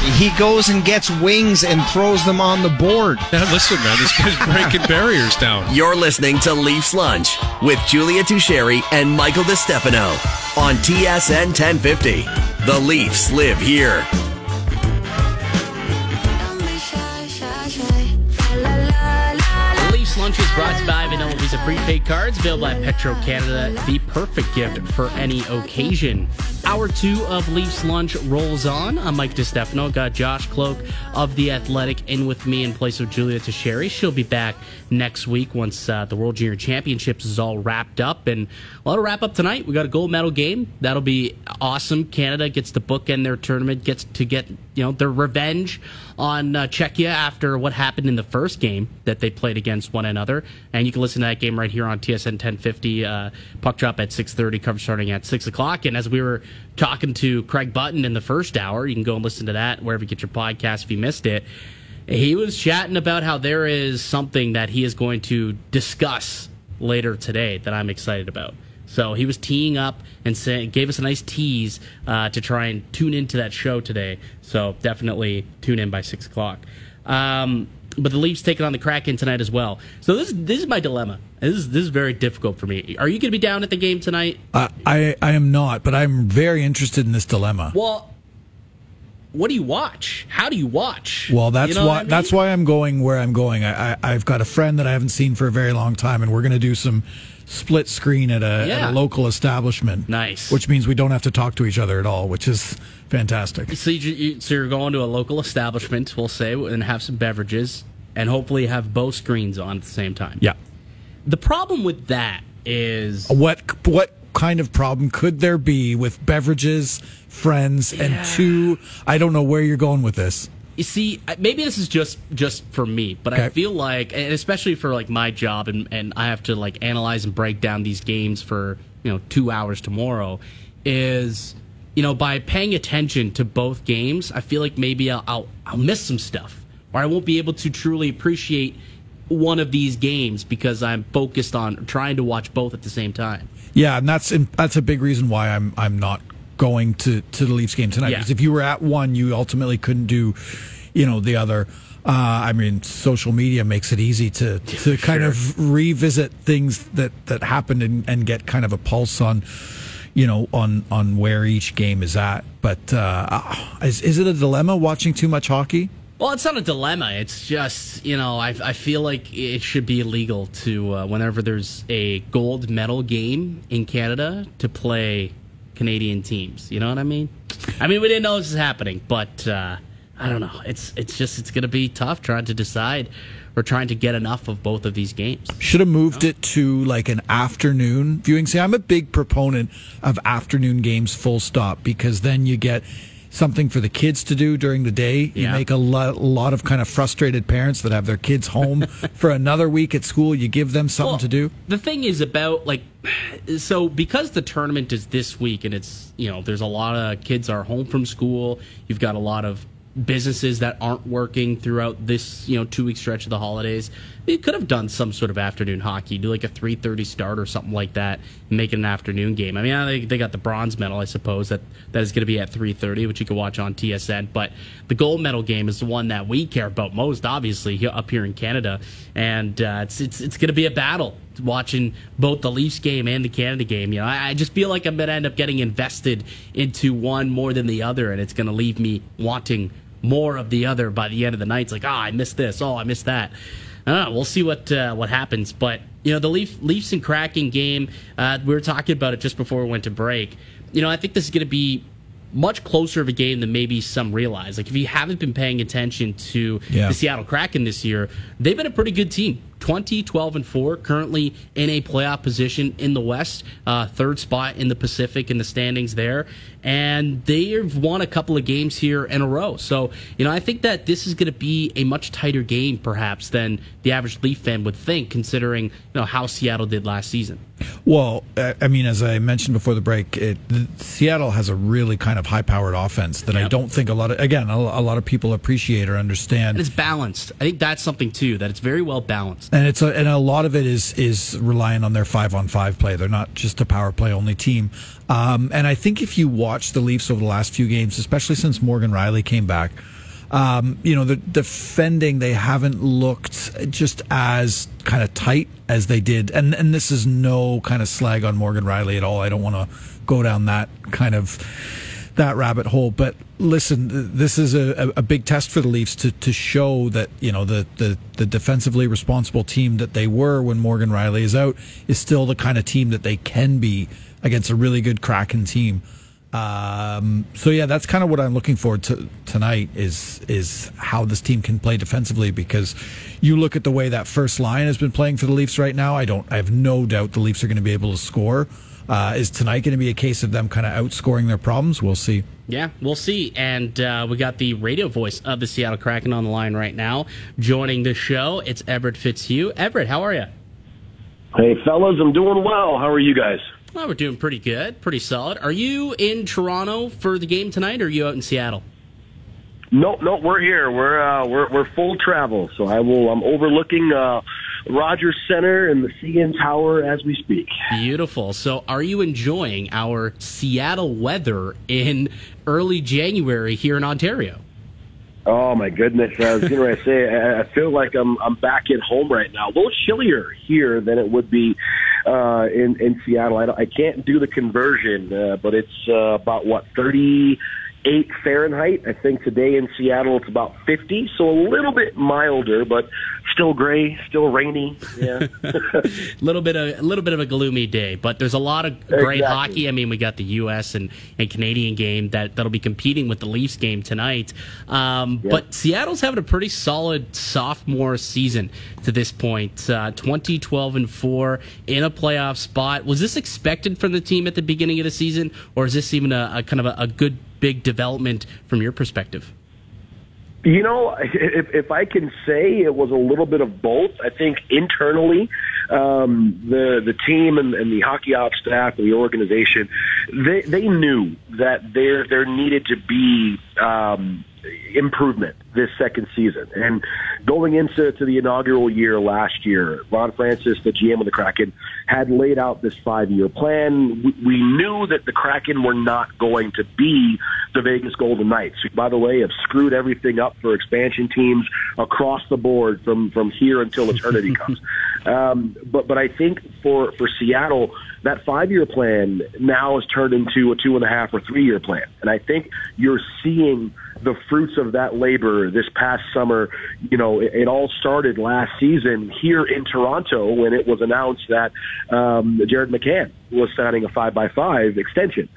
he goes and gets wings and throws them on the board. Now, listen, man, this guy's breaking barriers down. You're listening to Leafs Lunch with Julia Tocheri and Michael DeStefano on TSN 1050. The Leafs live here. Leafs Lunch is brought to you by Vanilla Visa Prepaid Cards, available at Petro Canada, the perfect gift for any occasion. Hour two of Leafs Lunch rolls on. I'm Mike DeStefano. Got Josh Kloke of The Athletic in with me in place of Julia Tocheri. She'll be back next week once uh, the World Junior Championships is all wrapped up. And well, it'll wrap up tonight. We got a gold medal game. That'll be awesome. Canada gets to bookend their tournament, gets to get you know their revenge on uh, Czechia after what happened in the first game that they played against one another. And you can listen to that game right here on TSN 1050. Uh, puck drop at 6:30, cover starting at six o'clock. And as we were talking to Craig Button in the first hour, you can go and listen to that wherever you get your podcast if you missed it. He was chatting about how there is something that he is going to discuss later today that I'm excited about. So he was teeing up and gave us a nice tease uh, to try and tune into that show today. So definitely tune in by six o'clock. Um, but the Leafs taking on the Kraken tonight as well. So this this is my dilemma. This is this is very difficult for me. Are you going to be down at the game tonight? Uh, I I am not, but I'm very interested in this dilemma. Well, what do you watch? How do you watch? Well, that's You know why I mean? that's why I'm going where I'm going. I, I I've got a friend that I haven't seen for a very long time, and we're going to do some split screen at a, at a local establishment. Nice. Which means we don't have to talk to each other at all, which is fantastic. So, you, you, so you're going to a local establishment, we'll say, and have some beverages, and hopefully have both screens on at the same time. Yeah. The problem with that is What what kind of problem could there be with beverages, friends, and two? I don't know where you're going with this. You see, maybe this is just just for me, but I feel like, and especially for like my job, and and I have to like analyze and break down these games for you know two hours tomorrow, is you know by paying attention to both games, I feel like maybe I'll I'll, I'll miss some stuff, or I won't be able to truly appreciate one of these games because I'm focused on trying to watch both at the same time. Yeah, and that's that's a big reason why I'm I'm not going to to the Leafs game tonight. Yeah. Because if you were at one, you ultimately couldn't do, you know, the other. Uh, I mean, social media makes it easy to to kind of revisit things that that happened and, and get kind of a pulse on, you know, on on where each game is at. But uh, is is it a dilemma watching too much hockey? Well, it's not a dilemma. It's just you know I, I feel like it should be illegal to uh, whenever there's a gold medal game in Canada to play Canadian teams. You know what I mean? I mean we didn't know this was happening, but uh, I don't know. It's it's just it's going to be tough trying to decide or trying to get enough of both of these games. Should have moved it to like an afternoon viewing. See, I'm a big proponent of afternoon games, full stop, because then you get something for the kids to do during the day. You Yeah. make a lo- lot of kind of frustrated parents that have their kids home for another week at school. You give them something Well, to do. The thing is about like so because the tournament is this week and it's you know there's a lot of kids are home from school. You've got a lot of businesses that aren't working throughout this you know two week stretch of the holidays. You could have done some sort of afternoon hockey, do like a three thirty start or something like that, make it an afternoon game. I mean, think they got the bronze medal, I suppose that that is going to be at three thirty, which you can watch on TSN. But the gold medal game is the one that we care about most, obviously, up here in Canada, and uh, it's it's it's going to be a battle watching both the Leafs game and the Canada game. You know, I, I just feel like I'm going to end up getting invested into one more than the other, and it's going to leave me wanting more of the other by the end of the night. It's like, oh, I missed this. Oh, I missed that. I don't know. We'll see what uh, what happens. But you know, the Leaf, Leafs and Kraken game. Uh, we were talking about it just before we went to break. You know, I think this is going to be much closer of a game than maybe some realize. Like if you haven't been paying attention to Yeah. the Seattle Kraken this year, they've been a pretty good team. 20, 12, and 4, currently in a playoff position in the West, uh, third spot in the Pacific in the standings there. And they've won a couple of games here in a row. So, you know, I think that this is going to be a much tighter game, perhaps, than the average Leaf fan would think, considering, you know, how Seattle did last season. Well, uh, I mean, as I mentioned before the break, it, Seattle has a really kind of high-powered offense that I don't think a lot of again a, a lot of people appreciate or understand. And it's balanced. I think that's something, too, that it's very well balanced. And it's a, and a lot of it is is relying on their five on five play. They're not just a power play only team. Um, and I think if you watch the Leafs over the last few games, especially since Morgan Rielly came back, um, you know, the defending they haven't looked just as kind of tight as they did. And and this is no kind of slag on Morgan Rielly at all. I don't want to go down that kind of that rabbit hole. But listen, this is a, a big test for the Leafs to, to show that, you know, the, the, the defensively responsible team that they were when Morgan Rielly is out is still the kind of team that they can be against a really good Kraken team. Um, so yeah, that's kind of what I'm looking forward to tonight is is how this team can play defensively because you look at the way that first line has been playing for the Leafs right now. I don't, I have no doubt the Leafs are going to be able to score. Uh, is tonight going to be a case of them kind of outscoring their problems? We'll see. Yeah, we'll see. And uh, we got the radio voice of the Seattle Kraken on the line right now, joining the show. It's Everett Fitzhugh. Everett, how are you? Hey, fellas, I'm doing well. How are you guys? Well, we're doing pretty good, pretty solid. Are you in Toronto for the game tonight, or are you out in Seattle? No, no, we're here. We're uh, we're we're full travel. So I will. I'm overlooking uh, Rogers Center and the CN Tower as we speak. Beautiful. So, are you enjoying our Seattle weather in early January here in Ontario? Oh my goodness! I was going to say I feel like I'm I'm back at home right now. A little chillier here than it would be uh, in in Seattle. I, I can't do the conversion, uh, but it's uh, about what thirty eight Fahrenheit. I think today in Seattle it's about 50, so a little bit milder, but still gray, still rainy. Yeah, a little bit of a little bit of a gloomy day, but there's a lot of great exactly. hockey. I mean, we got the U.S. and, and Canadian game that that'll be competing with the Leafs game tonight. Um, yep. But Seattle's having a pretty solid sophomore season to this point. Uh, 2012 and four in a playoff spot. Was this expected from the team at the beginning of the season, or is this even a, a kind of a, a good big development from your perspective? You know, if, if I can say it was a little bit of both. I think internally, um, the the team and, and the hockey ops staff and the organization, they they knew that there there needed to be um, improvement this second season. And going into to the inaugural year last year, Ron Francis, the GM of the Kraken, had laid out this five year plan. We, we knew that the Kraken were not going to be the Vegas Golden Knights, who, by the way, have screwed everything up for expansion teams across the board from, from here until eternity comes. Um, but, but I think for, for Seattle, that five year plan now has turned into a two and a half or three year plan. And I think you're seeing the fruits of that labor this past summer. You know, it, it all started last season here in Toronto when it was announced that um, Jared McCann was signing a five by five extension.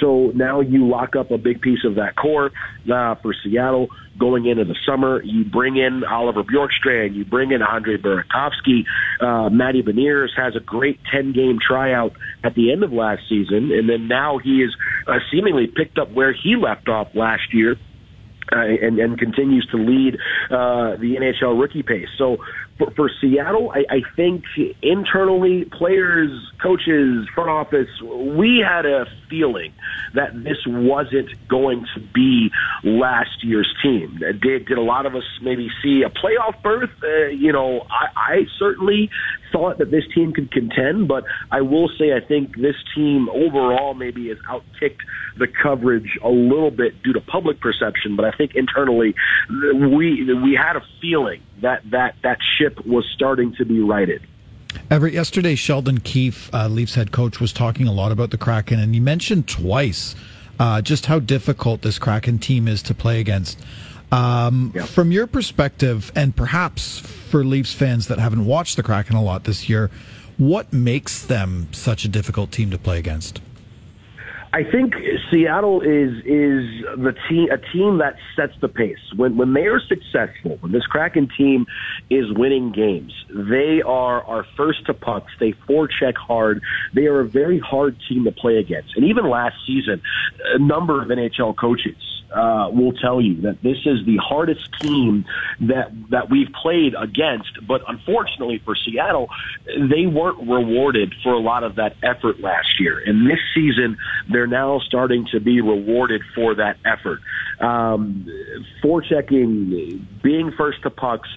So now you lock up a big piece of that core uh, for Seattle going into the summer. You bring in Oliver Bjorkstrand, you bring in Andre Burakovsky. Uh, Matty Beniers has a great 10 game tryout at the end of last season, and then now he is uh, seemingly picked up where he left off last year and, and continues to lead uh, the NHL rookie pace. So for, for Seattle, I, I think internally, players, coaches, front office, we had a feeling that this wasn't going to be last year's team. Did did a lot of us maybe see a playoff berth? Uh, you know, I, I certainly thought that this team could contend, but I will say I think this team overall maybe has outkicked the coverage a little bit due to public perception. But I think internally, we we had a feeling that that that ship was starting to be righted. Everett, yesterday, Sheldon Keefe, uh, Leafs head coach, was talking a lot about the Kraken, and he mentioned twice uh, just how difficult this Kraken team is to play against. Um. From your perspective, and perhaps for Leafs fans that haven't watched the Kraken a lot this year, what makes them such a difficult team to play against? I think Seattle is is the team a team that sets the pace. When when they are successful, when this Kraken team is winning games, they are are first to pucks. They forecheck hard. They are a very hard team to play against. And even last season, a number of NHL coaches uh, will tell you that this is the hardest team that that we've played against. But unfortunately for Seattle, they weren't rewarded for a lot of that effort last year, and this season they're now starting to be rewarded for that effort. Um, forechecking, being first to pucks,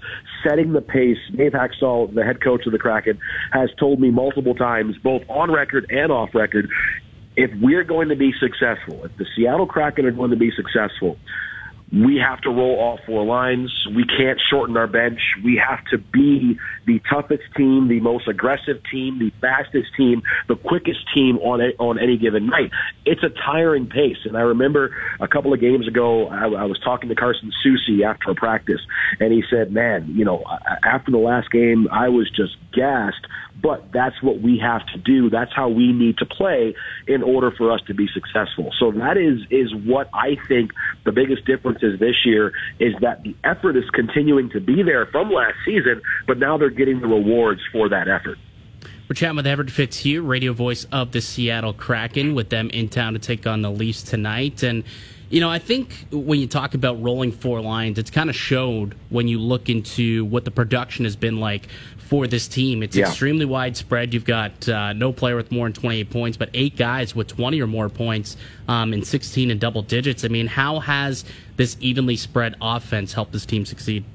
setting the pace. Dave Hakstol, the head coach of the Kraken, has told me multiple times, both on record and off record, if we're going to be successful, if the Seattle Kraken are going to be successful, we have to roll all four lines. We can't shorten our bench. We have to be the toughest team, the most aggressive team, the fastest team, the quickest team on a, on any given night. It's a tiring pace. And I remember a couple of games ago, I, I was talking to Carson Soucy after a practice, and he said, "Man, you know, after the last game, I was just gassed." But that's what we have to do. That's how we need to play in order for us to be successful. So that is is what I think the biggest difference is this year is that the effort is continuing to be there from last season, but now they're getting the rewards for that effort. We're chatting with Everett Fitzhugh, radio voice of the Seattle Kraken, with them in town to take on the Leafs tonight. And, you know, I think when you talk about rolling four lines, it's kind of showed when you look into what the production has been like for this team. It's yeah. extremely widespread. You've got uh, no player with more than 28 points, but eight guys with 20 or more points um, and 16 in double digits. I mean, how has this evenly spread offense helped this team succeed?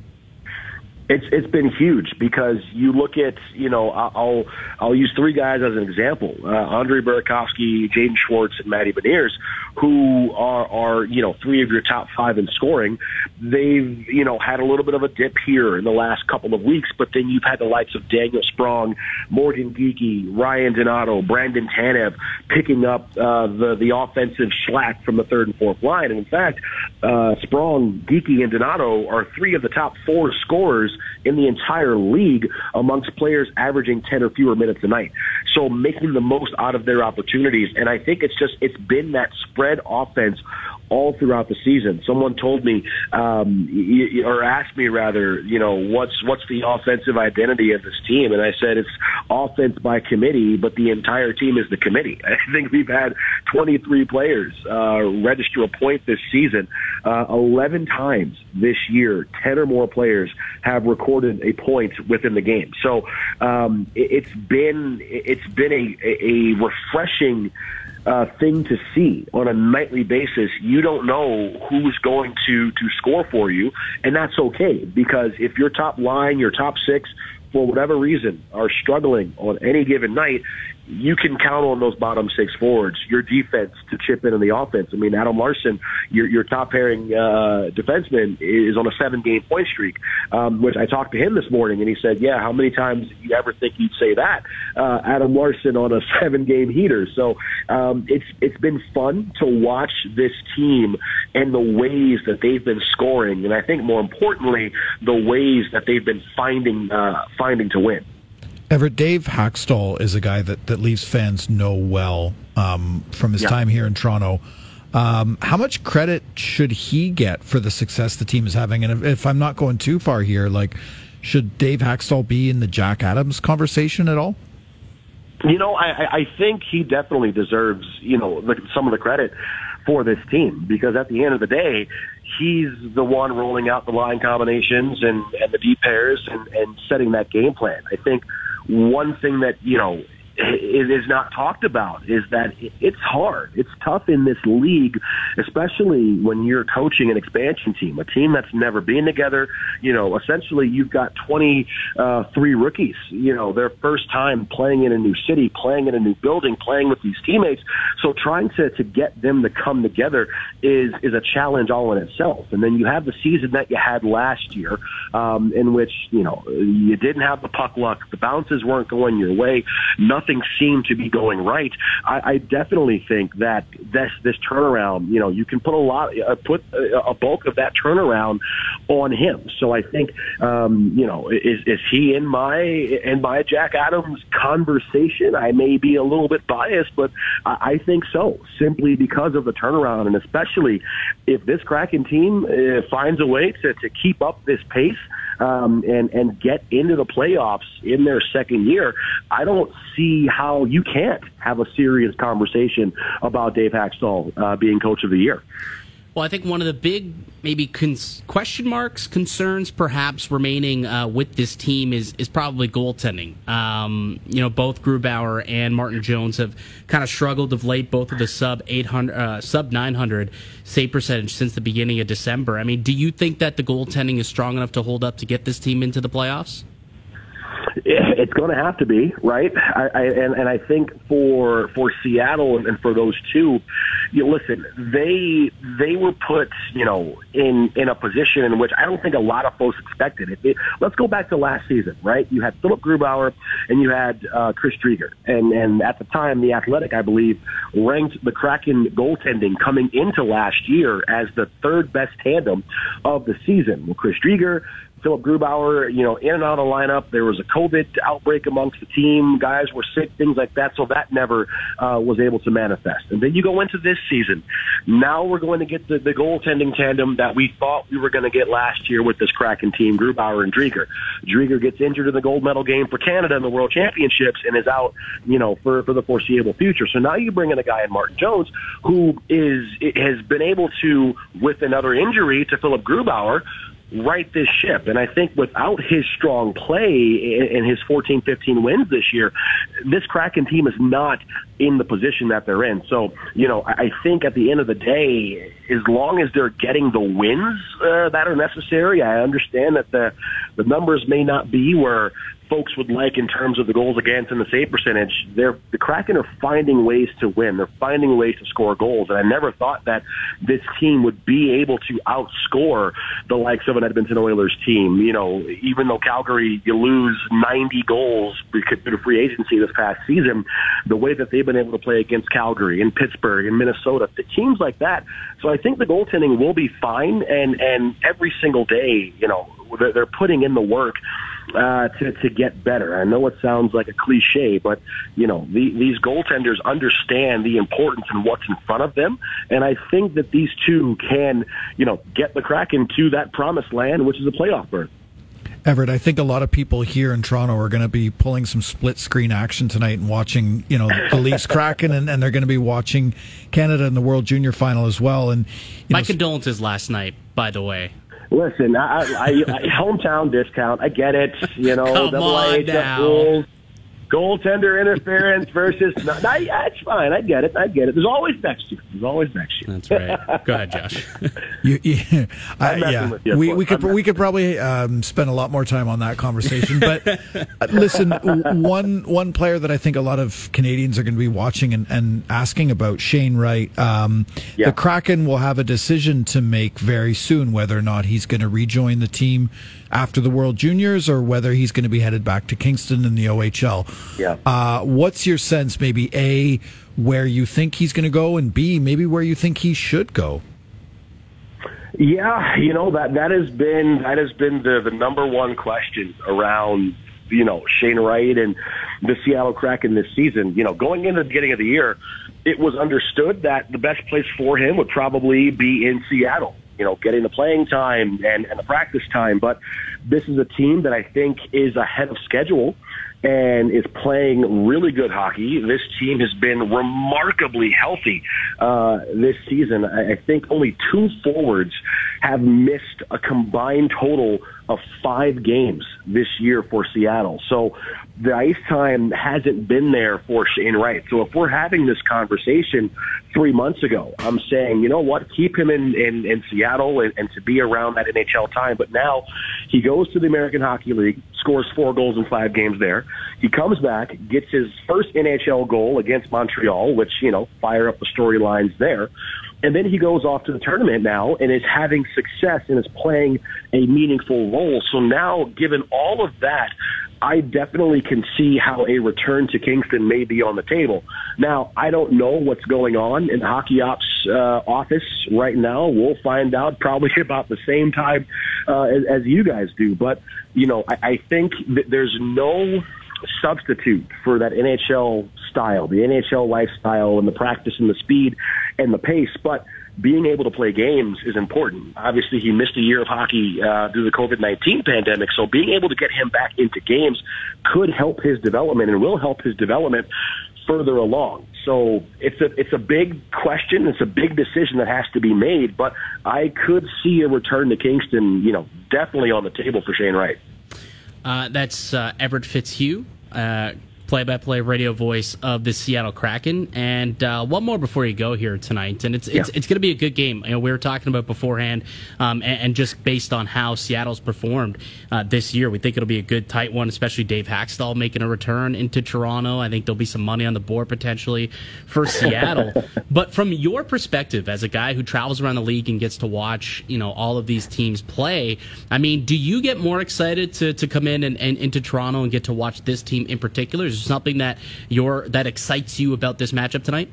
It's it's been huge because you look at you know I'll I'll use three guys as an example: uh, Andre Burakovsky, Jaden Schwartz, and Matty Beniers, who are are you know three of your top five in scoring. They've you know had a little bit of a dip here in the last couple of weeks, but then you've had the likes of Daniel Sprong, Morgan Geekie, Ryan Donato, Brandon Tanev picking up uh, the the offensive slack from the third and fourth line. And in fact, uh, Sprong, Geekie, and Donato are three of the top four scorers in the entire league amongst players averaging 10 or fewer minutes a night. So making the most out of their opportunities. And I think it's just, it's been that spread offense all throughout the season. Someone told me, um, or asked me rather, you know, what's what's the offensive identity of this team? And I said it's offense by committee, but the entire team is the committee. I think we've had 23 players uh, register a point this season. Uh, 11 times this year, 10 or more players have recorded a point within the game. So um, it, it's been it's been a, a refreshing uh, thing to see on a nightly basis. You don't know who's going to to score for you, and that's okay because if your top line, your top six, for whatever reason, are struggling on any given night, you can count on those bottom six forwards, your defense to chip in on the offense. I mean, Adam Larsson, your, your top pairing uh, defenseman, is on a seven game point streak, um, which I talked to him this morning, and he said, Yeah, how many times did you ever think you'd say that? Uh, Adam Larsson on a seven game heater. So um, it's it's been fun to watch this team and the ways that they've been scoring, and I think more importantly, the ways that they've been finding uh, finding to win. Everett, Dave Hakstol is a guy that, that Leafs fans know well um, from his yeah. time here in Toronto. Um, how much credit should he get for the success the team is having? And if, if, I'm not going too far here, like, should Dave Hakstol be in the Jack Adams conversation at all? You know, I, I think he definitely deserves, you know, some of the credit for this team because at the end of the day, he's the one rolling out the line combinations and, and the deep pairs and, and setting that game plan. I think one thing that, you know, it is not talked about is that it's hard. It's tough in this league, especially when you're coaching an expansion team, a team that's never been together. You know, essentially you've got 23 uh, rookies, you know, their first time playing in a new city, playing in a new building, playing with these teammates. So trying to, to get them to come together is, is a challenge all in itself. And then you have the season that you had last year, um, in which, you know, you didn't have the puck luck. The bounces weren't going your way. Nothing nothing seemed to be going right. I, I definitely think that this this turnaround, you know, you can put a lot, uh, put a, a bulk of that turnaround on him. So I think, um, you know, is is he in my in my Jack Adams conversation? I may be a little bit biased, but I, I think so, simply because of the turnaround, and especially if this Kraken team uh, finds a way to to keep up this pace um, and and get into the playoffs in their second year, I don't see how you can't have a serious conversation about Dave Hakstol uh, being coach of the year. Well, I think one of the big, maybe cons- question marks, concerns, perhaps remaining uh, with this team is is probably goaltending. Um, you know, both Grubauer and Martin Jones have kind of struggled of late. Both of the sub eight hundred, uh, sub nine hundred save percentage since the beginning of December. I mean, do you think that the goaltending is strong enough to hold up to get this team into the playoffs? It's going to have to be right, I, I, and and I think for for Seattle and, and for those two, you listen, they they were put you know in in a position in which I don't think a lot of folks expected. It, it, let's go back to last season, right? You had Philip Grubauer and you had uh, Chris Driedger, and and at the time, the Athletic, I believe, ranked the Kraken goaltending coming into last year as the third best tandem of the season. Well, Chris Driedger Philip Grubauer, you know, in and out of the lineup. There was a COVID outbreak amongst the team. Guys were sick, things like that. So that never uh, was able to manifest. And then you go into this season. Now we're going to get the, the goaltending tandem that we thought we were going to get last year with this Kraken team, Grubauer and Driedger. Driedger gets injured in the gold medal game for Canada in the World Championships and is out, you know, for, for the foreseeable future. So now you bring in a guy in Martin Jones who is has been able to, with another injury to Philip Grubauer, right this ship. And I think without his strong play and his 14, 15 wins this year, this Kraken team is not in the position that they're in. So, you know, I think at the end of the day, as long as they're getting the wins uh, that are necessary, I understand that the the numbers may not be where folks would like in terms of the goals against and the save percentage. They're the Kraken are finding ways to win. They're finding ways to score goals, and I never thought that this team would be able to outscore the likes of an Edmonton Oilers team. You know, even though Calgary you lose 90 goals because of free agency this past season, the way that they've been able to play against Calgary and Pittsburgh and Minnesota, the teams like that. So I think the goaltending will be fine, and and every single day, you know, they're, they're putting in the work uh, to to get better. I know it sounds like a cliche, but you know the, these goaltenders understand the importance and what's in front of them, and I think that these two can you know get the Kraken to that promised land, which is a playoff berth. Everett, I think a lot of people here in Toronto are going to be pulling some split screen action tonight and watching, you know, the Leafs Kraken, and, and, they're going to be watching Canada in the World Junior Final as well. And my know, condolences last night, by the way. Listen, I, I, I hometown discount. I get it. You know, Come double on now. rules goaltender interference versus. No, no, yeah, it's fine. I get it. I get it. There's always next year. There's always next year. That's right. Go ahead, Josh. you, you, uh, yeah, you, we, we could we could probably um, spend a lot more time on that conversation. But listen, one one player that I think a lot of Canadians are going to be watching and, and asking about Shane Wright. Um, yeah. The Kraken will have a decision to make very soon whether or not he's going to rejoin the team after the World Juniors or whether he's going to be headed back to Kingston in the OHL. Yeah. Uh, what's your sense, maybe A, where you think he's going to go, and B, maybe where you think he should go? Yeah, you know that that has been that has been the the number one question around you know Shane Wright and the Seattle Kraken this season. You know, going into the beginning of the year, it was understood that the best place for him would probably be in Seattle you know, getting the playing time and, and the practice time. But this is a team that I think is ahead of schedule and is playing really good hockey. This team has been remarkably healthy uh, this season. I, I think only two forwards have missed a combined total of five games this year for Seattle. So the ice time hasn't been there for Shane Wright. So if we're having this conversation three months ago, I'm saying, you know what, keep him in, in, in Seattle and, and to be around that NHL time. But now he goes to the American Hockey League, scores four goals in five games there. He comes back, gets his first NHL goal against Montreal, which, you know, fire up the storylines there. And then he goes off to the tournament now and is having success and is playing a meaningful role. So now, given all of that, I definitely can see how a return to Kingston may be on the table. Now, I don't know what's going on in hockey ops uh, office right now. We'll find out probably about the same time uh, as, as you guys do. But, you know, I, I think that there's no substitute for that NHL style, the NHL lifestyle and the practice and the speed and the pace. But being able to play games is important. Obviously, he missed a year of hockey uh, due to the COVID 19 pandemic, so being able to get him back into games could help his development and will help his development further along. So it's a it's a big question. It's a big decision that has to be made. But I could see a return to Kingston, you know, definitely on the table for Shane Wright. Uh, that's uh, Everett Fitzhugh, uh, play-by-play radio voice of the Seattle Kraken. And uh, one more before you go here tonight, and it's it's, Yeah. it's going to be a good game. You know, we were talking about beforehand, um, and, and just based on how Seattle's performed uh, this year, we think it'll be a good tight one. Especially Dave Hakstol making a return into Toronto. I think there'll be some money on the board potentially for Seattle. but from your perspective, as a guy who travels around the league and gets to watch, you know, all of these teams play, I mean, do you get more excited to, to come in and, and into Toronto and get to watch this team in particular? Is there something that you're that excites you about this matchup tonight?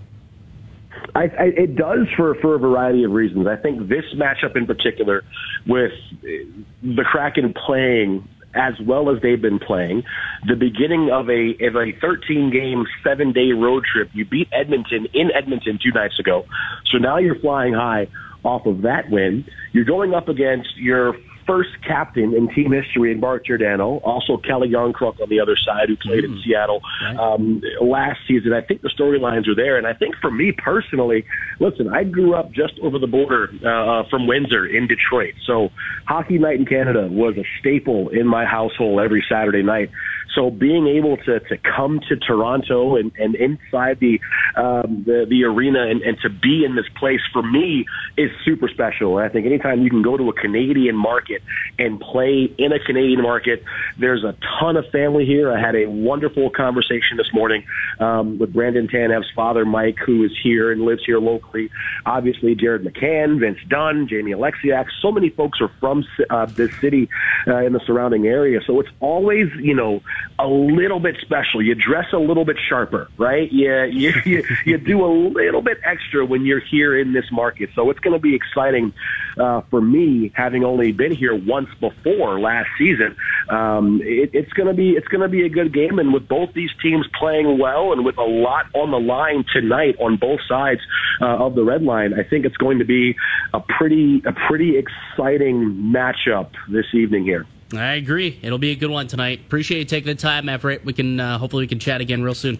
I, I, it does for for a variety of reasons. I think this matchup in particular, with the Kraken playing as well as they've been playing, the beginning of a of a 13 game seven day road trip. You beat Edmonton in Edmonton two nights ago, so now you're flying high off of that win. You're going up against your first captain in team history in Mark Giordano, also Calle Jarnkrok on the other side, who played in Seattle um, last season. I think the storylines are there, and I think for me personally, listen, I grew up just over the border uh, from Windsor in Detroit, so Hockey Night in Canada was a staple in my household every Saturday night. So being able to, to come to Toronto and, and inside the, um, the the arena and, and to be in this place for me is super special. And I think anytime you can go to a Canadian market and play in a Canadian market, there's a ton of family here. I had a wonderful conversation this morning um, with Brandon Tanev's father, Mike, who is here and lives here locally. Obviously, Jared McCann, Vince Dunn, Jamie Oleksiak. So many folks are from uh, this city uh, in the surrounding area. So it's always, you know, a little bit special. You dress a little bit sharper, right? You you you, you do a little bit extra when you're here in this market. So it's going to be exciting uh, for me, having only been here once before last season. Um, it, it's going to be it's going to be a good game, and with both these teams playing well and with a lot on the line tonight on both sides uh, of the red line, I think it's going to be a pretty a pretty exciting matchup this evening here. I agree. It'll be a good one tonight. Appreciate you taking the time, Everett. We can uh, hopefully we can chat again real soon.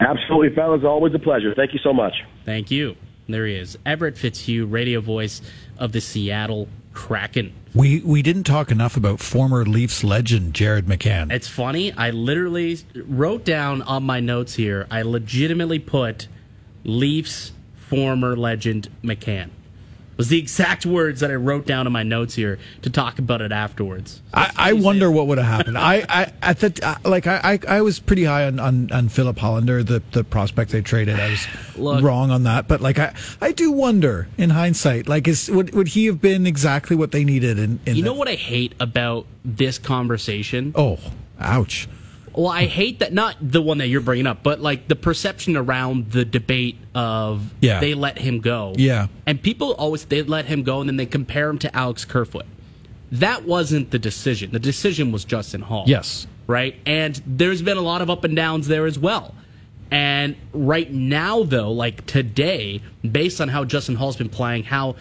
Absolutely, fellas. Always a pleasure. Thank you so much. Thank you. There he is, Everett Fitzhugh, radio voice of the Seattle Kraken. We we didn't talk enough about former Leafs legend Jared McCann. It's funny. I literally wrote down on my notes here. I legitimately put Leafs former legend McCann. Was the exact words that I wrote down in my notes here to talk about it afterwards. I, I wonder what would have happened. I, I at the uh, like I, I I was pretty high on, on, on Philip Hallander, the, the prospect they traded. I was Look. wrong on that, but like I, I do wonder in hindsight, like is would would he have been exactly what they needed? In, in You the- know what I hate about this conversation? Oh, ouch! Well, I hate that not the one that you're bringing up, but like the perception around the debate of Yeah. they let him go. Yeah. And people always they let him go and then they compare him to Alex Kerfoot. That wasn't the decision. The decision was Justin Holl. Yes. Right? And there's been a lot of up and downs there as well. And right now though, like today, based on how Justin Holl's been playing, how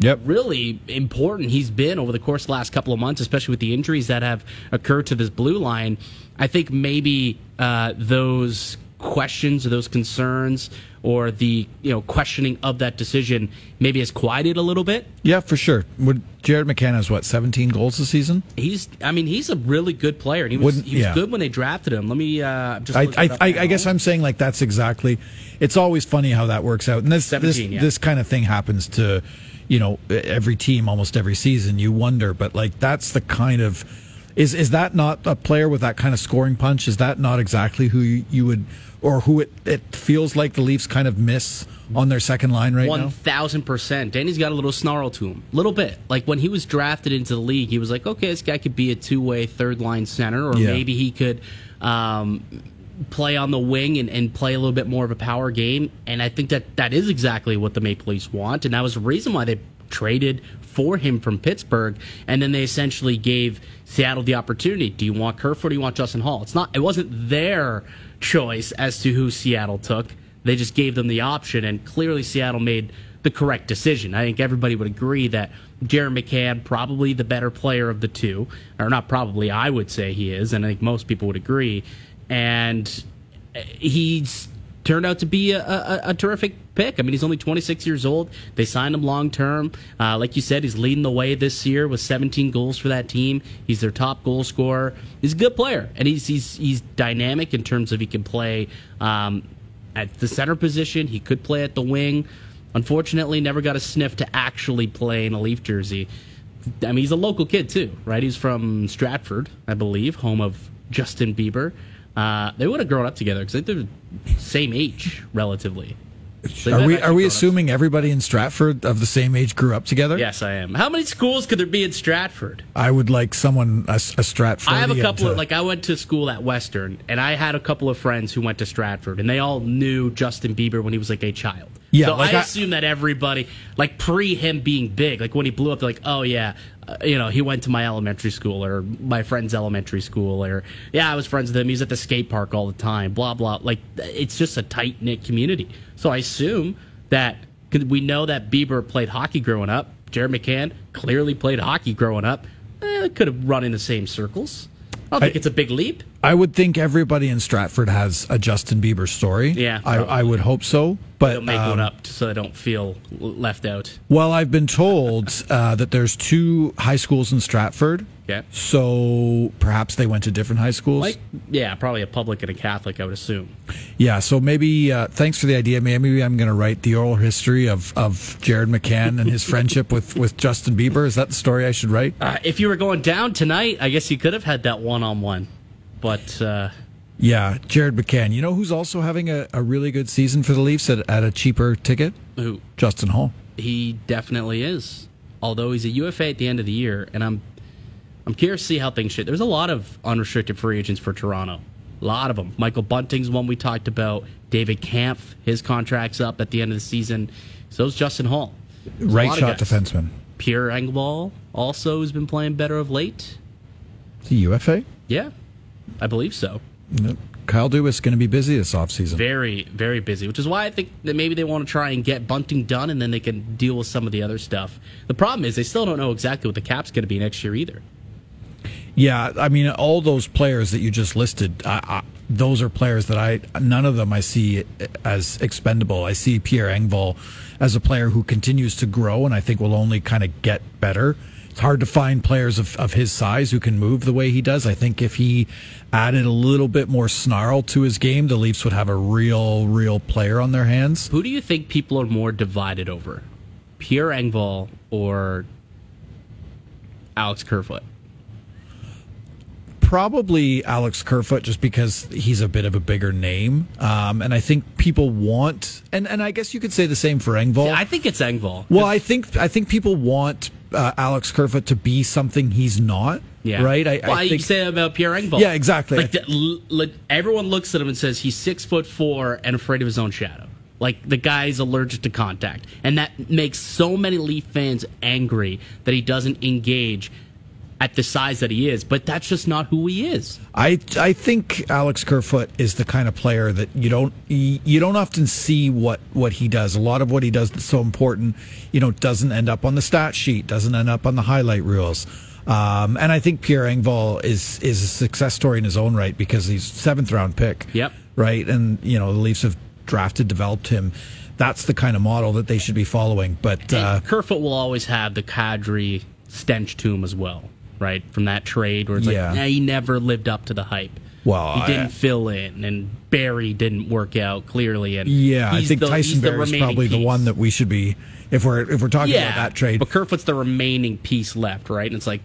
Yep. really important he's been over the course of the last couple of months, especially with the injuries that have occurred to this blue line. I think maybe uh, those questions or those concerns or the you know questioning of that decision maybe has quieted a little bit. Yeah, for sure. Would Jared McCann has what seventeen goals this season? He's I mean he's a really good player. And he was Wouldn't- he was yeah. good when they drafted him. Let me uh, just I, I, I, I guess I'm saying like that's exactly. It's always funny how that works out, and this this yeah. this kind of thing happens to, you know, every team almost every season. You wonder, but like that's the kind of is is that not a player with that kind of scoring punch? Is that not exactly who you, you would or who it it feels like the Leafs kind of miss on their second line right One now? thousand percent. Danny's got a little snarl to him, a little bit. Like when he was drafted into the league, he was like, "Okay, this guy could be a two-way third line center, or Yeah. maybe he could um, play on the wing and, and play a little bit more of a power game." And I think that that is exactly what the Maple Leafs want, and that was the reason why they traded for him from Pittsburgh, and then they essentially gave Seattle the opportunity. Do you want Kerfoot or do you want Justin Holl? It's not. It wasn't their choice as to who Seattle took. They just gave them the option, and clearly Seattle made the correct decision. I think everybody would agree that Jared McCann probably the better player of the two, or not probably. I would say he is, and I think most people would agree. And he's turned out to be a, a, a, terrific pick. I mean, he's only 26 years old. They signed him long term. Uh, like you said, he's leading the way this year with 17 goals for that team. He's their top goal scorer. He's a good player, and he's he's he's dynamic in terms of he can play um, at the center position. He could play at the wing. Unfortunately, never got a sniff to actually play in a Leaf jersey. I mean, he's a local kid too, right? He's from Stratford, I believe, home of Justin Bieber. Uh, they would have grown up together because they're the same age relatively. So are we are we assuming everybody in Stratford of the same age grew up together? Yes, I am. How many schools could there be in Stratford? I would like someone a, a Stratford. I have a couple to... of like I went to school at Western, and I had a couple of friends who went to Stratford, and they all knew Justin Bieber when he was like a child. Yeah, so like I, I assume that everybody, like pre him being big, like when he blew up, they're like, oh yeah, uh, you know, he went to my elementary school or my friend's elementary school, or yeah, I was friends with him. He's at the skate park all the time. Blah blah. Like it's just a tight knit community. So I assume that we know that Bieber played hockey growing up. Jared McCann clearly played hockey growing up. Eh, could have run in the same circles. I don't think I, it's a big leap. I would think everybody in Stratford has a Justin Bieber story. Yeah, I, I would hope so. But they'll make um, one up so they don't feel left out. Well, I've been told uh, that there's two high schools in Stratford. Yeah. So perhaps they went to different high schools. Like, yeah, probably a public and a Catholic, I would assume. Yeah. So maybe uh, thanks for the idea. Maybe I'm going to write the oral history of, of Jared McCann and his friendship with, with Justin Bieber. Is that the story I should write? Uh, if you were going down tonight, I guess you could have had that one on one. But uh, yeah, Jared McCann. You know who's also having a, a really good season for the Leafs at, at a cheaper ticket? Who? Justin Holl. He definitely is. Although he's a UFA at the end of the year, and I'm I'm curious to see how things shit. There's a lot of unrestricted free agents for Toronto. A lot of them. Michael Bunting's one we talked about. David Kampf, his contract's up at the end of the season. So is Justin Holl. There's right shot defenseman. Pierre Engvall also has been playing better of late. The UFA? Yeah, I believe so. Kyle Dubas is going to be busy this offseason. Very, very busy, which is why I think that maybe they want to try and get Bunting done and then they can deal with some of the other stuff. The problem is they still don't know exactly what the cap's going to be next year either. Yeah, I mean, all those players that you just listed, I, I, those are players that I, none of them I see as expendable. I see Pierre Engvall as a player who continues to grow and I think will only kind of get better it's hard to find players of, of his size who can move the way he does. I think if he added a little bit more snarl to his game, the Leafs would have a real, real player on their hands. Who do you think people are more divided over? Pierre Engvall or Alex Kerfoot? Probably Alex Kerfoot, just because he's a bit of a bigger name, um, and I think people want, and, and I guess you could say the same for Engvall. Yeah, I think it's Engvall. Well, I think I think people want uh, Alex Kerfoot to be something he's not. Yeah. Right. I, well, I think, you say about Pierre Engvall. Yeah, exactly. Like, the, like everyone looks at him and says he's six foot four and afraid of his own shadow. Like the guy's allergic to contact, and that makes so many Leaf fans angry that he doesn't engage at the size that he is, but that's just not who he is. I I think Alex Kerfoot is the kind of player that you don't you don't often see what what he does. A lot of what he does that's so important, you know, doesn't end up on the stat sheet, doesn't end up on the highlight reels. Um, and I think Pierre Engvall is is a success story in his own right because he's seventh round pick. Yep. Right, and you know the Leafs have drafted, developed him. That's the kind of model that they should be following. But uh, Kerfoot will always have the Kadri stench to him as well right? From that trade where it's yeah. like, nah, he never lived up to the hype. Well, he didn't I, fill in, and Barrie didn't work out clearly. And yeah, I think the, Tyson Barrie is probably piece. the one that we should be if we're if we're talking yeah, about that trade. But Kerfoot's the remaining piece left, right? And it's like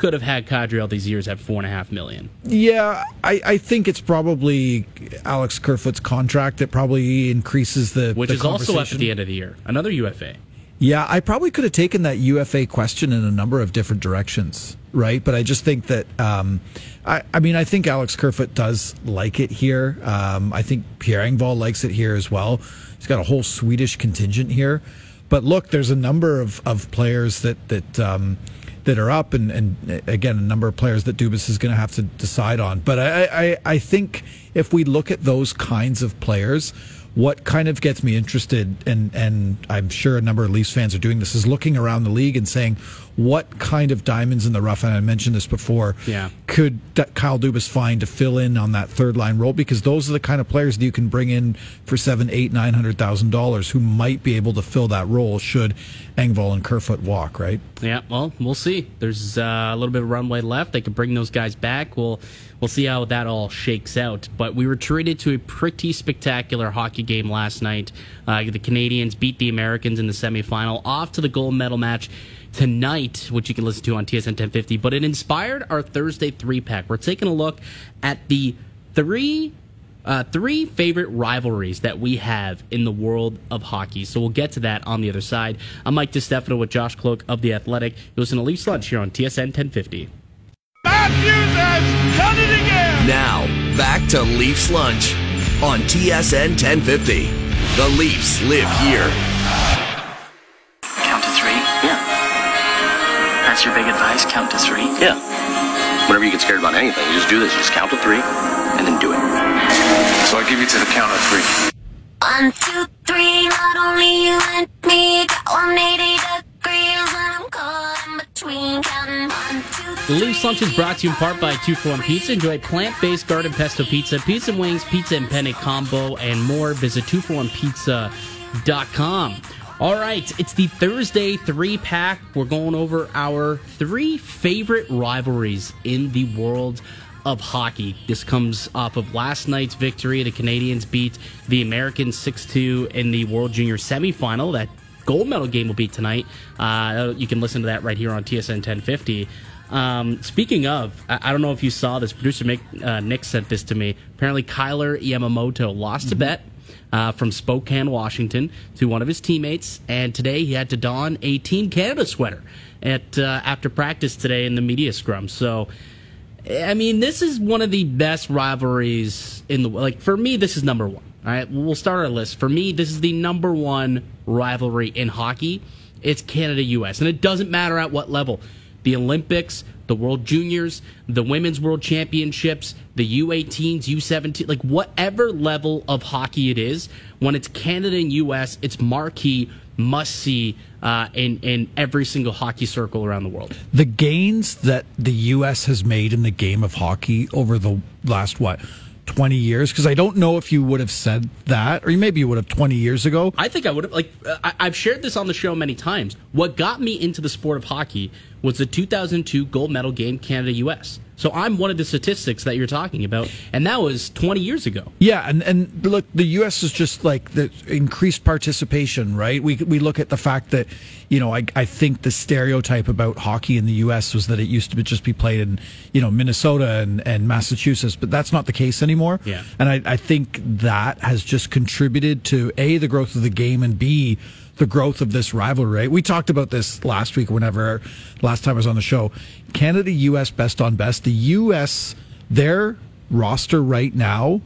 could have had Kadri all these years at four and a half million. Yeah, I, I think it's probably Alex Kerfoot's contract that probably increases the which the is also up at the end of the year. Another UFA. Yeah, I probably could have taken that UFA question in a number of different directions, right? But I just think that, um, I, I, mean, I think Alex Kerfoot does like it here. Um, I think Pierre Engvall likes it here as well. He's got a whole Swedish contingent here. But look, there's a number of, of players that that um, that are up, and, and again, a number of players that Dubas is going to have to decide on. But I, I, I think if we look at those kinds of players what kind of gets me interested, and and I'm sure a number of Leafs fans are doing this, is looking around the league and saying what kind of diamonds in the rough. And I mentioned this before. Yeah, could D- Kyle Dubas find to fill in on that third line role? Because those are the kind of players that you can bring in for seven, eight, nine hundred thousand dollars who might be able to fill that role should Engvall and Kerfoot walk, right? Yeah, well, we'll see. There's uh, a little bit of runway left. They could bring those guys back. We'll we'll see how that all shakes out. But we were treated to a pretty spectacular hockey game last night. Uh, the Canadians beat the Americans in the semifinal, off to the gold medal match tonight, which you can listen to on TSN 1050. But it inspired our Thursday three pack. We're taking a look at the three uh, three favorite rivalries that we have in the world of hockey. So we'll get to that on the other side. I'm Mike DeStefano with Josh Kloke of The Athletic. You listen to Leafs Lunch here on TSN 1050. Matthews has done it again. Now, back to Leafs Lunch on TSN 1050. The Leafs live here. Count to three? Yeah. That's your big advice? Count to three? Yeah. Whenever you get scared about anything, you just do this. You just count to three and then do it. So I give you to the count of three. One, two, three, not only you and me, got 180 degrees, and I'm caught in between counting one, two, The Leafs Lunch is brought to you in part by Two for One Pizza. Enjoy plant-based garden pesto pizza, pizza and wings, pizza and penne combo, and more. Visit twoforonepizza.com. All right, it's the Thursday three pack. We're going over our three favorite rivalries in the world of hockey. This comes off of last night's victory. The Canadians beat the Americans 6 2 in the World Junior semifinal. That gold medal game will be tonight. Uh, you can listen to that right here on TSN 1050. Um, speaking of, I, I don't know if you saw this. Producer Nick, uh, Nick sent this to me. Apparently, Kailer Yamamoto lost a bet uh, from Spokane, Washington, to one of his teammates, and today he had to don a Team Canada sweater at uh, after practice today in the media scrum. So. I mean, this is one of the best rivalries in the like. For me, this is number one. All right, we'll start our list. For me, this is the number one rivalry in hockey. It's Canada U.S. and it doesn't matter at what level. The Olympics, the World Juniors, the Women's World Championships, the U18s, U17, like whatever level of hockey it is, when it's Canada and U.S., it's marquee, must see uh, in in every single hockey circle around the world. The gains that the U.S. has made in the game of hockey over the last what. 20 years because I don't know if you would have said that or maybe you would have 20 years ago. I think I would have like uh, I, I've shared this on the show many times. What got me into the sport of hockey was the 2002 gold medal game Canada US. So I'm one of the statistics that you're talking about, and that was 20 years ago. Yeah, and, and look, the U.S. is just like the increased participation, right? We we look at the fact that, you know, I, I think the stereotype about hockey in the U.S. was that it used to just be played in, you know, Minnesota and, and Massachusetts, but that's not the case anymore. Yeah. And I, I think that has just contributed to, A, the growth of the game, and B, the growth of this rivalry. We talked about this last week whenever last time I was on the show. Canada US best on best. The US their roster right now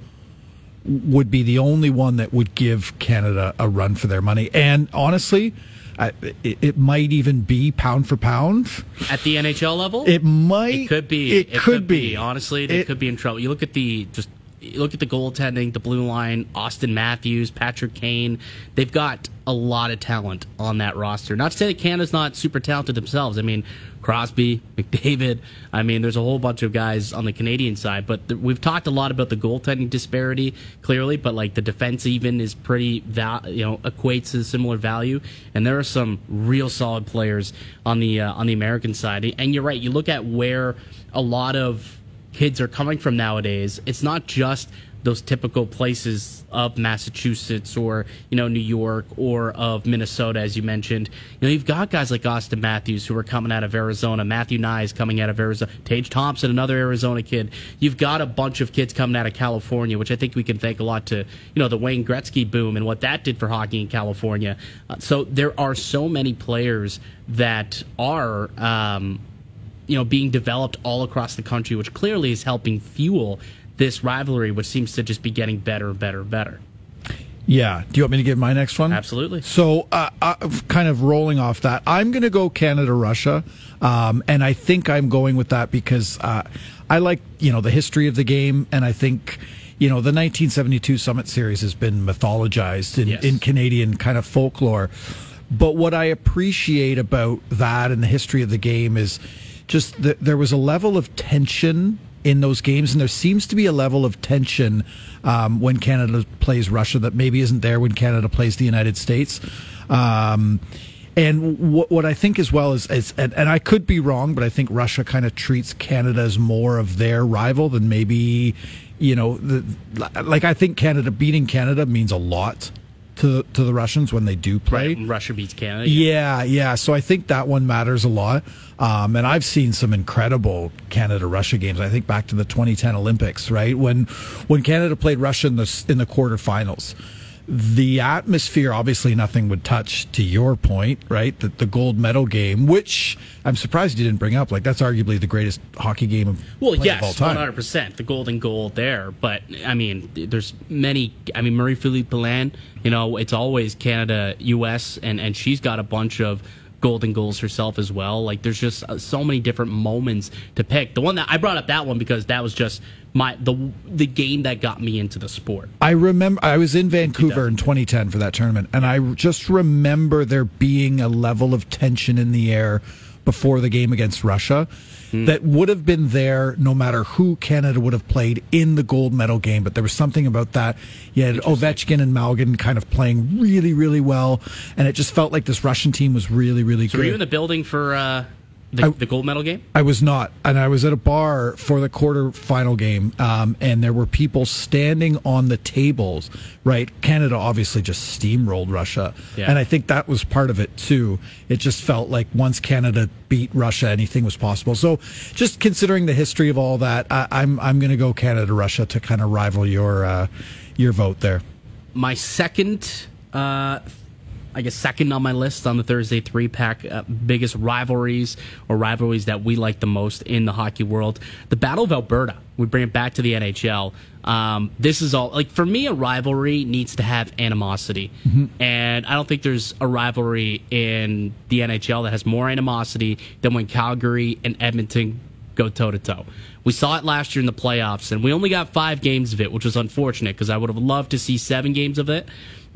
would be the only one that would give Canada a run for their money. And honestly, I, it, it might even be pound for pound. At the NHL level, It might. It could be. It, could, be. Honestly, they It- could be in trouble. You look at the just. Look at the goaltending, the blue line, Auston Matthews, Patrick Kane. They've got a lot of talent on that roster. Not to say that Canada's not super talented themselves. I mean, Crosby, McDavid. I mean, there's a whole bunch of guys on the Canadian side. But th- we've talked a lot about the goaltending disparity, clearly. But like the defense, even is pretty, val- you know, equates to similar value. And there are some real solid players on the uh, on the American side. And you're right. You look at where a lot of kids are coming from nowadays. It's not just those typical places of Massachusetts or you know New York or of Minnesota, as you mentioned. You know, you've got guys like Auston Matthews who are coming out of Arizona. Matthew Nye is coming out of Arizona. Tage Thompson, another Arizona kid. You've got a bunch of kids coming out of California, which I think we can thank a lot to you know the Wayne Gretzky boom and what that did for hockey in California. Uh, so there are so many players that are. Um, you know, being developed all across the country, which clearly is helping fuel this rivalry, which seems to just be getting better and better and better. Yeah. Do you want me to give my next one? Absolutely. So, uh, uh, kind of rolling off that, I'm going to go Canada Russia, um, and I think I'm going with that because uh, I like you know the history of the game, and I think you know the 1972 Summit Series has been mythologized in, Yes. in Canadian kind of folklore. But what I appreciate about that and the history of the game is just th- there was a level of tension in those games, and there seems to be a level of tension um, when Canada plays Russia that maybe isn't there when Canada plays the United States. Um, and what, what I think as well is, is and, and I could be wrong, but I think Russia kind of treats Canada as more of their rival than maybe, you know, the, like I think Canada beating Canada means a lot to to the Russians when they do play. Right, Russia beats Canada. Yeah, yeah. So I think that one matters a lot. Um, and I've seen some incredible Canada Russia games. I think back to the 2010 Olympics, right when when Canada played Russia in the in the quarterfinals. The atmosphere, obviously, nothing would touch. To your point, right? The, the gold medal game, which I'm surprised you didn't bring up. Like that's arguably the greatest hockey game of, Well, yes, of all time. one hundred percent, the golden goal there. But I mean, there's many. I mean, Marie-Philip Poulin. You know, it's always Canada, U.S. and and she's got a bunch of golden goals herself as well. Like, there's just uh, so many different moments to pick. The one that I brought up that one because that was just my the the game that got me into the sport. I remember I was in Vancouver in 2010 for that tournament, and I just remember there being a level of tension in the air before the game against Russia that would have been there no matter who Canada would have played in the gold medal game. But there was something about that. You had Ovechkin and Malkin kind of playing really, really well, and it just felt like this Russian team was really, really So good. were you in the building for uh, the, the gold medal game? I was not, and I was at a bar for the quarterfinal game, um, and there were people standing on the tables. Right, Canada obviously just steamrolled Russia, Yeah. and I think that was part of it too. It just felt like once Canada beat Russia, anything was possible. So, just considering the history of all that, I, I'm I'm going to go Canada Russia to kind of rival your uh, your vote there. my second, uh, I guess, second on my list on the Thursday three pack uh, biggest rivalries or rivalries that we like the most in the hockey world. The Battle of Alberta. We bring it back to the NHL. Um, this is all like for me, a rivalry needs to have animosity, and I don't think there's a rivalry in the NHL that has more animosity than when Calgary and Edmonton go toe to toe. We saw it last year in the playoffs, and we only got five games of it, which was unfortunate because I would have loved to see seven games of it.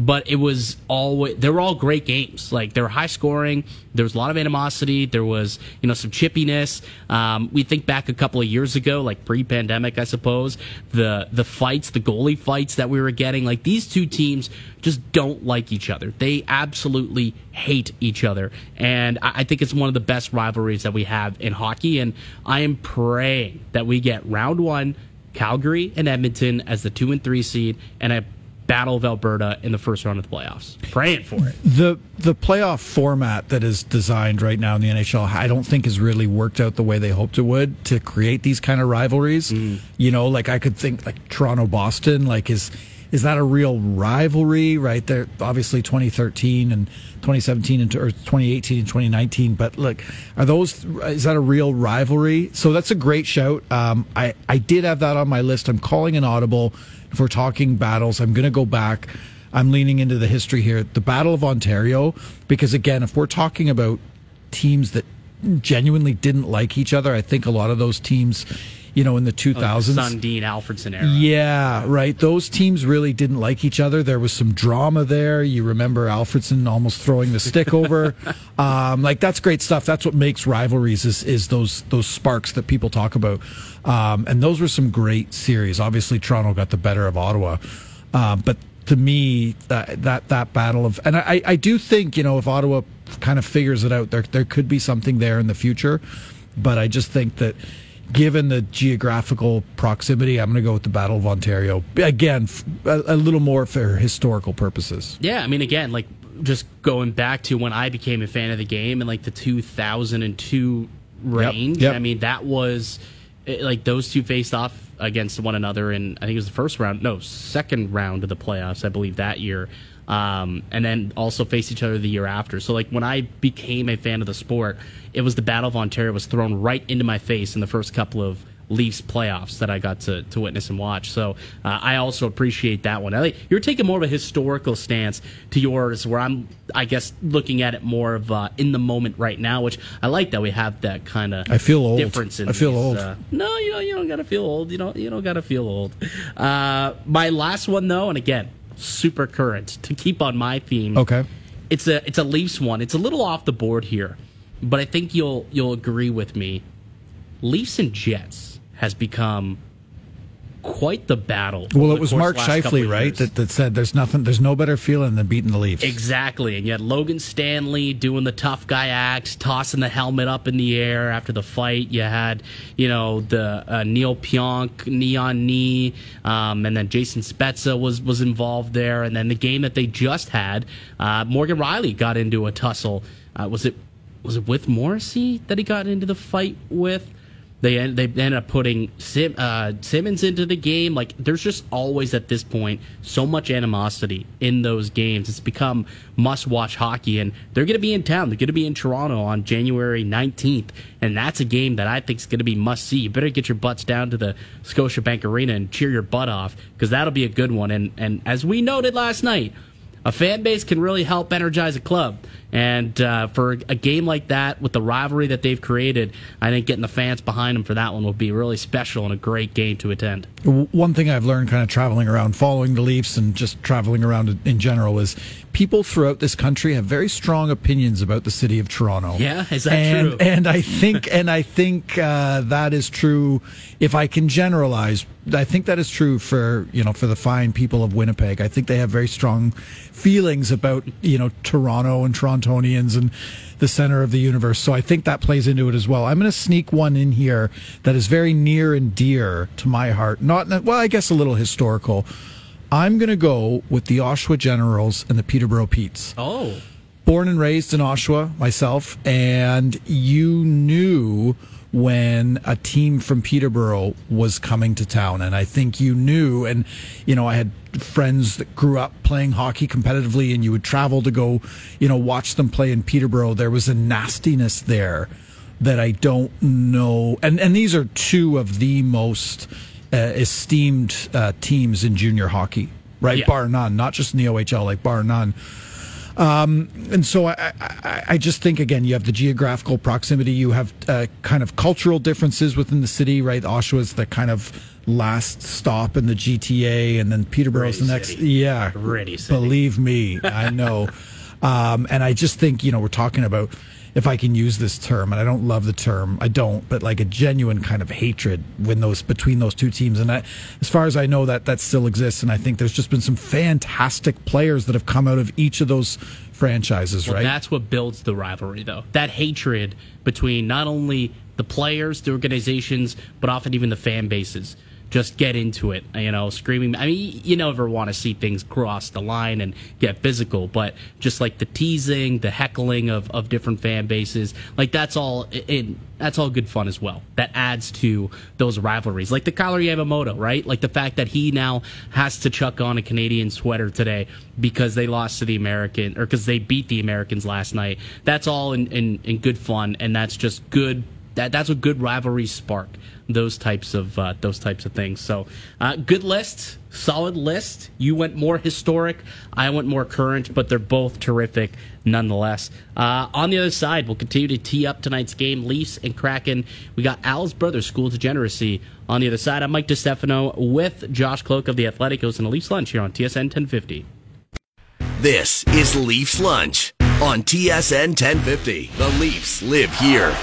But it was always they were all great games. Like they were high scoring. There was a lot of animosity. There was you know some chippiness. Um, we think back a couple of years ago, like pre-pandemic, I suppose the the fights, the goalie fights that we were getting. Like these two teams just don't like each other. They absolutely hate each other, and I, I think it's one of the best rivalries that we have in hockey. And I am praying that we get round one, Calgary and Edmonton as the two and three seed, and a Battle of Alberta in the first round of the playoffs. Praying for it. the the playoff format that is designed right now in the NHL, I don't think has really worked out the way they hoped it would to create these kind of rivalries. Mm-hmm. You know, like I could think like Toronto Boston, like is is that a real rivalry? Right there, obviously 2013 and 2017 and or 2018 and 2019. But look, are those is that a real rivalry? So that's a great shout. Um, I I did have that on my list. I'm calling an audible. If we're talking battles, I'm going to go back. I'm leaning into the history here. The Battle of Ontario, because again, if we're talking about teams that genuinely didn't like each other, I think a lot of those teams, you know, in the 2000s. Sundin Alfredsson era. Yeah, right. Those teams really didn't like each other. There was some drama there. You remember Alfredsson almost throwing the stick over. um, like that's great stuff. That's what makes rivalries is is those those sparks that people talk about. Um, and those were some great series. Obviously, Toronto got the better of Ottawa, um, but to me, that that that battle of and I I do think you know if Ottawa kind of figures it out, there there could be something there in the future. But I just think that given the geographical proximity, I'm going to go with the Battle of Ontario. Again, f- a, a little more for historical purposes. Yeah, I mean, again, like just going back to when I became a fan of the game in like the 2002 range. yep. I mean, that was eh, like those two faced off against one another in I think it was the first round, no, second round of the playoffs, I believe that year. Um, and then also faced each other the year after. So like when I became a fan of the sport, it was the Battle of Ontario was thrown right into my face in the first couple of Leafs playoffs that I got to, to witness and watch. So uh, I also appreciate that one. I You're taking more of a historical stance to yours, where I'm, I guess, looking at it more of uh, in the moment right now, which I like that we have that kind of I feel old. difference. In I feel these, old. Uh, no, you know, you don't gotta feel old. You don't, you don't gotta feel old. Uh, my last one though, and again, super current to keep on my theme. Okay. It's a it's a Leafs one. It's a little off the board here, but I think you'll you'll agree with me Leafs and Jets has become quite the battle. Well, it was Mark of the last couple Scheifele, right, that, that said there's nothing, there's no better feeling than beating the Leafs. Exactly, and yet Logan Stanley doing the tough guy acts, tossing the helmet up in the air after the fight. You had, you know, the uh, Neal Pionk knee on knee, um, and then Jason Spezza was was involved there. And then the game that they just had, uh, Morgan Rielly got into a tussle. Uh, was it was it with Morrissey that he got into the fight with? They end, they ended up putting Sim, uh, Simmonds into the game. Like there's just always at this point so much animosity in those games. It's become must watch hockey, and they're going to be in town. They're going to be in Toronto on January 19th, and that's a game that I think is going to be must see. You better get your butts down to the Scotiabank Arena and cheer your butt off because that'll be a good one. And and as we noted last night a fan base can really help energize a club. And uh, for a game like that, with the rivalry that they've created, I think getting the fans behind them for that one will be really special and a great game to attend. One thing I've learned kind of traveling around, following the Leafs and just traveling around in general is people throughout this country have very strong opinions about the city of Toronto. Yeah, is that and, true? And I think, and I think uh, that is true. If I can generalize, I think that is true for you know for the fine people of Winnipeg. I think they have very strong feelings about you know Toronto and Torontonians and the center of the universe. So I think that plays into it as well. I'm going to sneak one in here that is very near and dear to my heart. Not well, I guess a little historical. I'm going to go with the Oshawa Generals and the Peterborough Petes Oh, born and raised in Oshawa myself, and you knew when a team from Peterborough was coming to town. And I think you knew, and, you know, I had friends that grew up playing hockey competitively, and you would travel to go, you know, watch them play in Peterborough. There was a nastiness there that I don't know. And, and these are two of the most uh, esteemed uh, teams in junior hockey, right? Yeah. Bar none, not just in the OHL, like bar none. Um, and so I, I, I just think again, you have the geographical proximity, you have uh, kind of cultural differences within the city, right? Oshawa's the kind of last stop in the GTA, and then Peterborough's the next. city. Yeah, Pretty city. Believe me, I know. um, and I just think you know we're talking about. If I can use this term, and I don't love the term, I don't, but like a genuine kind of hatred when those between those two teams, and that, as far as I know, that that still exists, and I think there's just been some fantastic players that have come out of each of those franchises, well, right? that's what builds the rivalry, though. That hatred between not only the players, the organizations, but often even the fan bases. Just get into it, you know, screaming. I mean, you never want to see things cross the line and get physical, but just like the teasing, the heckling of, of different fan bases, like that's all in that's all good fun as well. That adds to those rivalries, like the Kailer Yamamoto, right? Like the fact that he now has to chuck on a Canadian sweater today because they lost to the American or because they beat the Americans last night. That's all in, in, in good fun, and that's just good that that's what good rivalries spark those types of uh, those types of things. So, uh, good list, solid list. You went more historic, I went more current, but they're both terrific nonetheless. Uh, on the other side, we'll continue to tee up tonight's game. Leafs and Kraken. We got Al's brother, School Degeneracy. On the other side, I'm Mike DeStefano with Josh Kloke of the Athleticos and a Leafs lunch here on TSN 1050. This is Leafs Lunch on TSN 1050. The Leafs live here.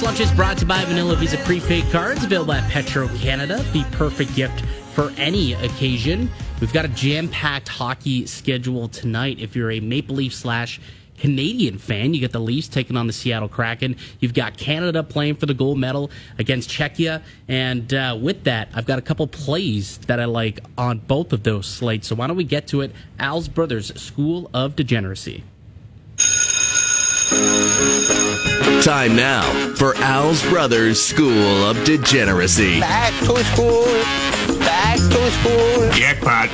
Lunch is brought to you by Vanilla Visa prepaid cards available at Petro Canada. The perfect gift for any occasion. We've got a jam-packed hockey schedule tonight. If you're a Maple Leaf slash Canadian fan, you get the Leafs taking on the Seattle Kraken. You've got Canada playing for the gold medal against Czechia, and uh, with that, I've got a couple plays that I like on both of those slates. So why don't we get to it? Al's Brothers School of Degeneracy. Time now for Al's Brothers School of Degeneracy. Back to school. Back to school. Jackpot.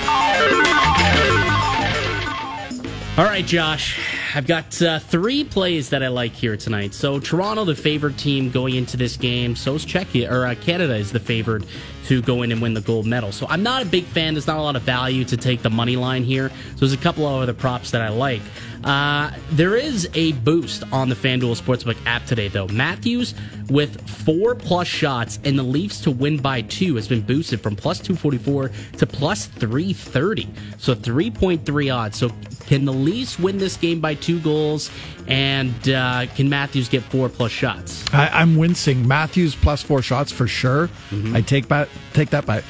All right, Josh. I've got uh, three plays that I like here tonight. So Toronto, the favored team going into this game. So is Czechia or uh, Canada is the favored to go in and win the gold medal. So I'm not a big fan. There's not a lot of value to take the money line here. So there's a couple of other props that I like. Uh, there is a boost on the FanDuel Sportsbook app today, though. Matthews with four plus shots and the Leafs to win by two has been boosted from plus 244 to plus 330. So 3.3 odds. So Can the Leafs win this game by two goals? And uh, can Matthews get four plus shots? I, I'm wincing. Matthews plus four shots for sure. Mm-hmm. I take that take that by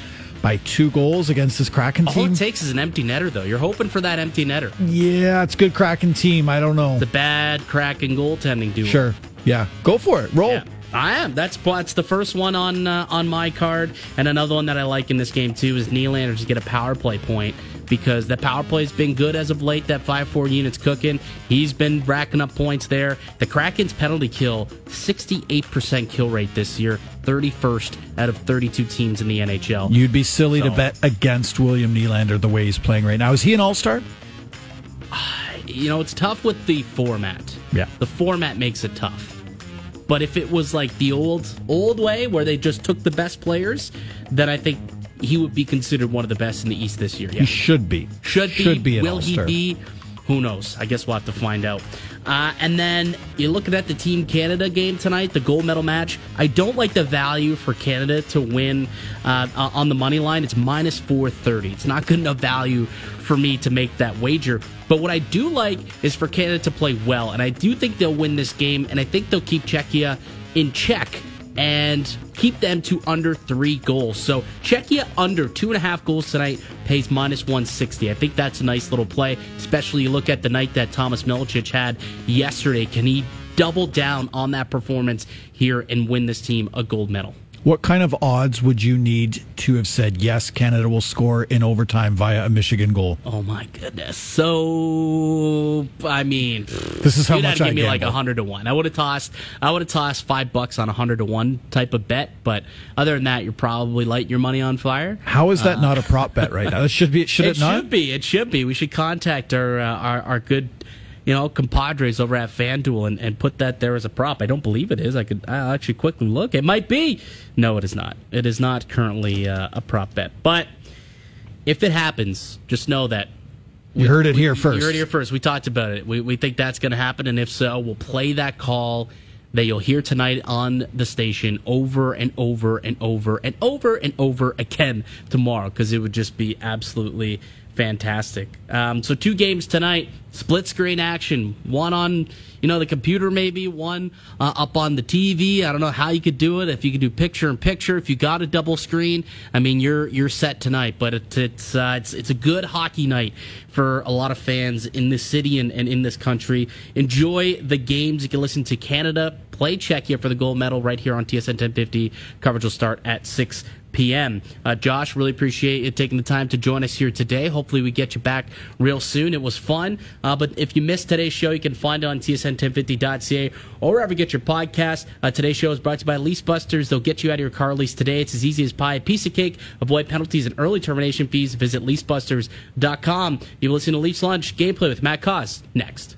by two goals against this Kraken All team. it takes is an empty netter, though. You're hoping for that empty netter. yeah, it's good Kraken team. I don't know. The bad Kraken goaltending duo. Sure. Yeah. Go for it. Roll. Yeah, I am. That's that's the first one on uh, on my card, and another one that I like in this game too is Nylander to get a power play point because that power play's been good as of late. That five four units cooking. He's been racking up points there. The Kraken's penalty kill sixty eight percent kill rate this year, thirty first out of thirty two teams in the NHL. You'd be silly to bet against William Nylander the way he's playing right now. Is he an all star? Uh, you know, it's tough with the format. Yeah. The format makes it tough. But if it was like the old old way where they just took the best players, then I think he would be considered one of the best in the East this year. Yeah. He should be. Should be. Should be an Will all-star. he be? Who knows? I guess we'll have to find out. Uh, and then you're looking at the Team Canada game tonight, the gold medal match. I don't like the value for Canada to win uh, on the money line. It's minus 430. It's not good enough value for me to make that wager. But what I do like is for Canada to play well. And I do think they'll win this game. And I think they'll keep Czechia in check and keep them to under three goals. So Czechia under two and a half goals tonight pays minus 160. I think that's a nice little play, especially you look at the night that Thomas Milicic had yesterday. Can he double down on that performance here and win this team a gold medal? What kind of odds would you need to have said yes, Canada will score in overtime via a Michigan goal? Oh my goodness! So I mean, This is how much to I give me like gamble. hundred to one. I would have tossed. I would have tossed five bucks on a hundred to one type of bet. But other than that, you're probably lighting your money on fire. How is that not a prop bet right now? That should be. Should it, it not? should be. It should be. We should contact our uh, our, our good, you know, compadres over at FanDuel and, and put that there as a prop. I don't believe it is. I could I'll actually quickly look. It might be. No, it is not. It is not currently uh, a prop bet. But if it happens, just know that. You heard it here You first. heard it here first. We talked about it. We, we think that's going to happen, and if so, we'll play that call that you'll hear tonight on the station over and over and over and over and over again tomorrow because it would just be absolutely fantastic. Um, so two games tonight, split screen action. One on you know the computer, maybe one uh, up on the TV. I don't know how you could do it. If you could do picture in picture, if you got a double screen, I mean you're you're set tonight. But it's it's uh, it's, it's a good hockey night for a lot of fans in this city and, and in this country. Enjoy the games. You can listen to Canada play Czechia for the gold medal right here on TSN 1050. Coverage will start at 6 p.m. Uh, Josh, really appreciate you taking the time to join us here today. Hopefully, we get you back real soon. It was fun. Uh, but if you missed today's show, you can find it on tsn1050.ca or wherever you get your podcast. Uh, today's show is brought to you by Lease Busters. They'll get you out of your car lease today. It's as easy as pie, a piece of cake. Avoid penalties and early termination fees. Visit leasebusters.com. You will listen to Leafs Lunch gameplay with Matt Cauz next.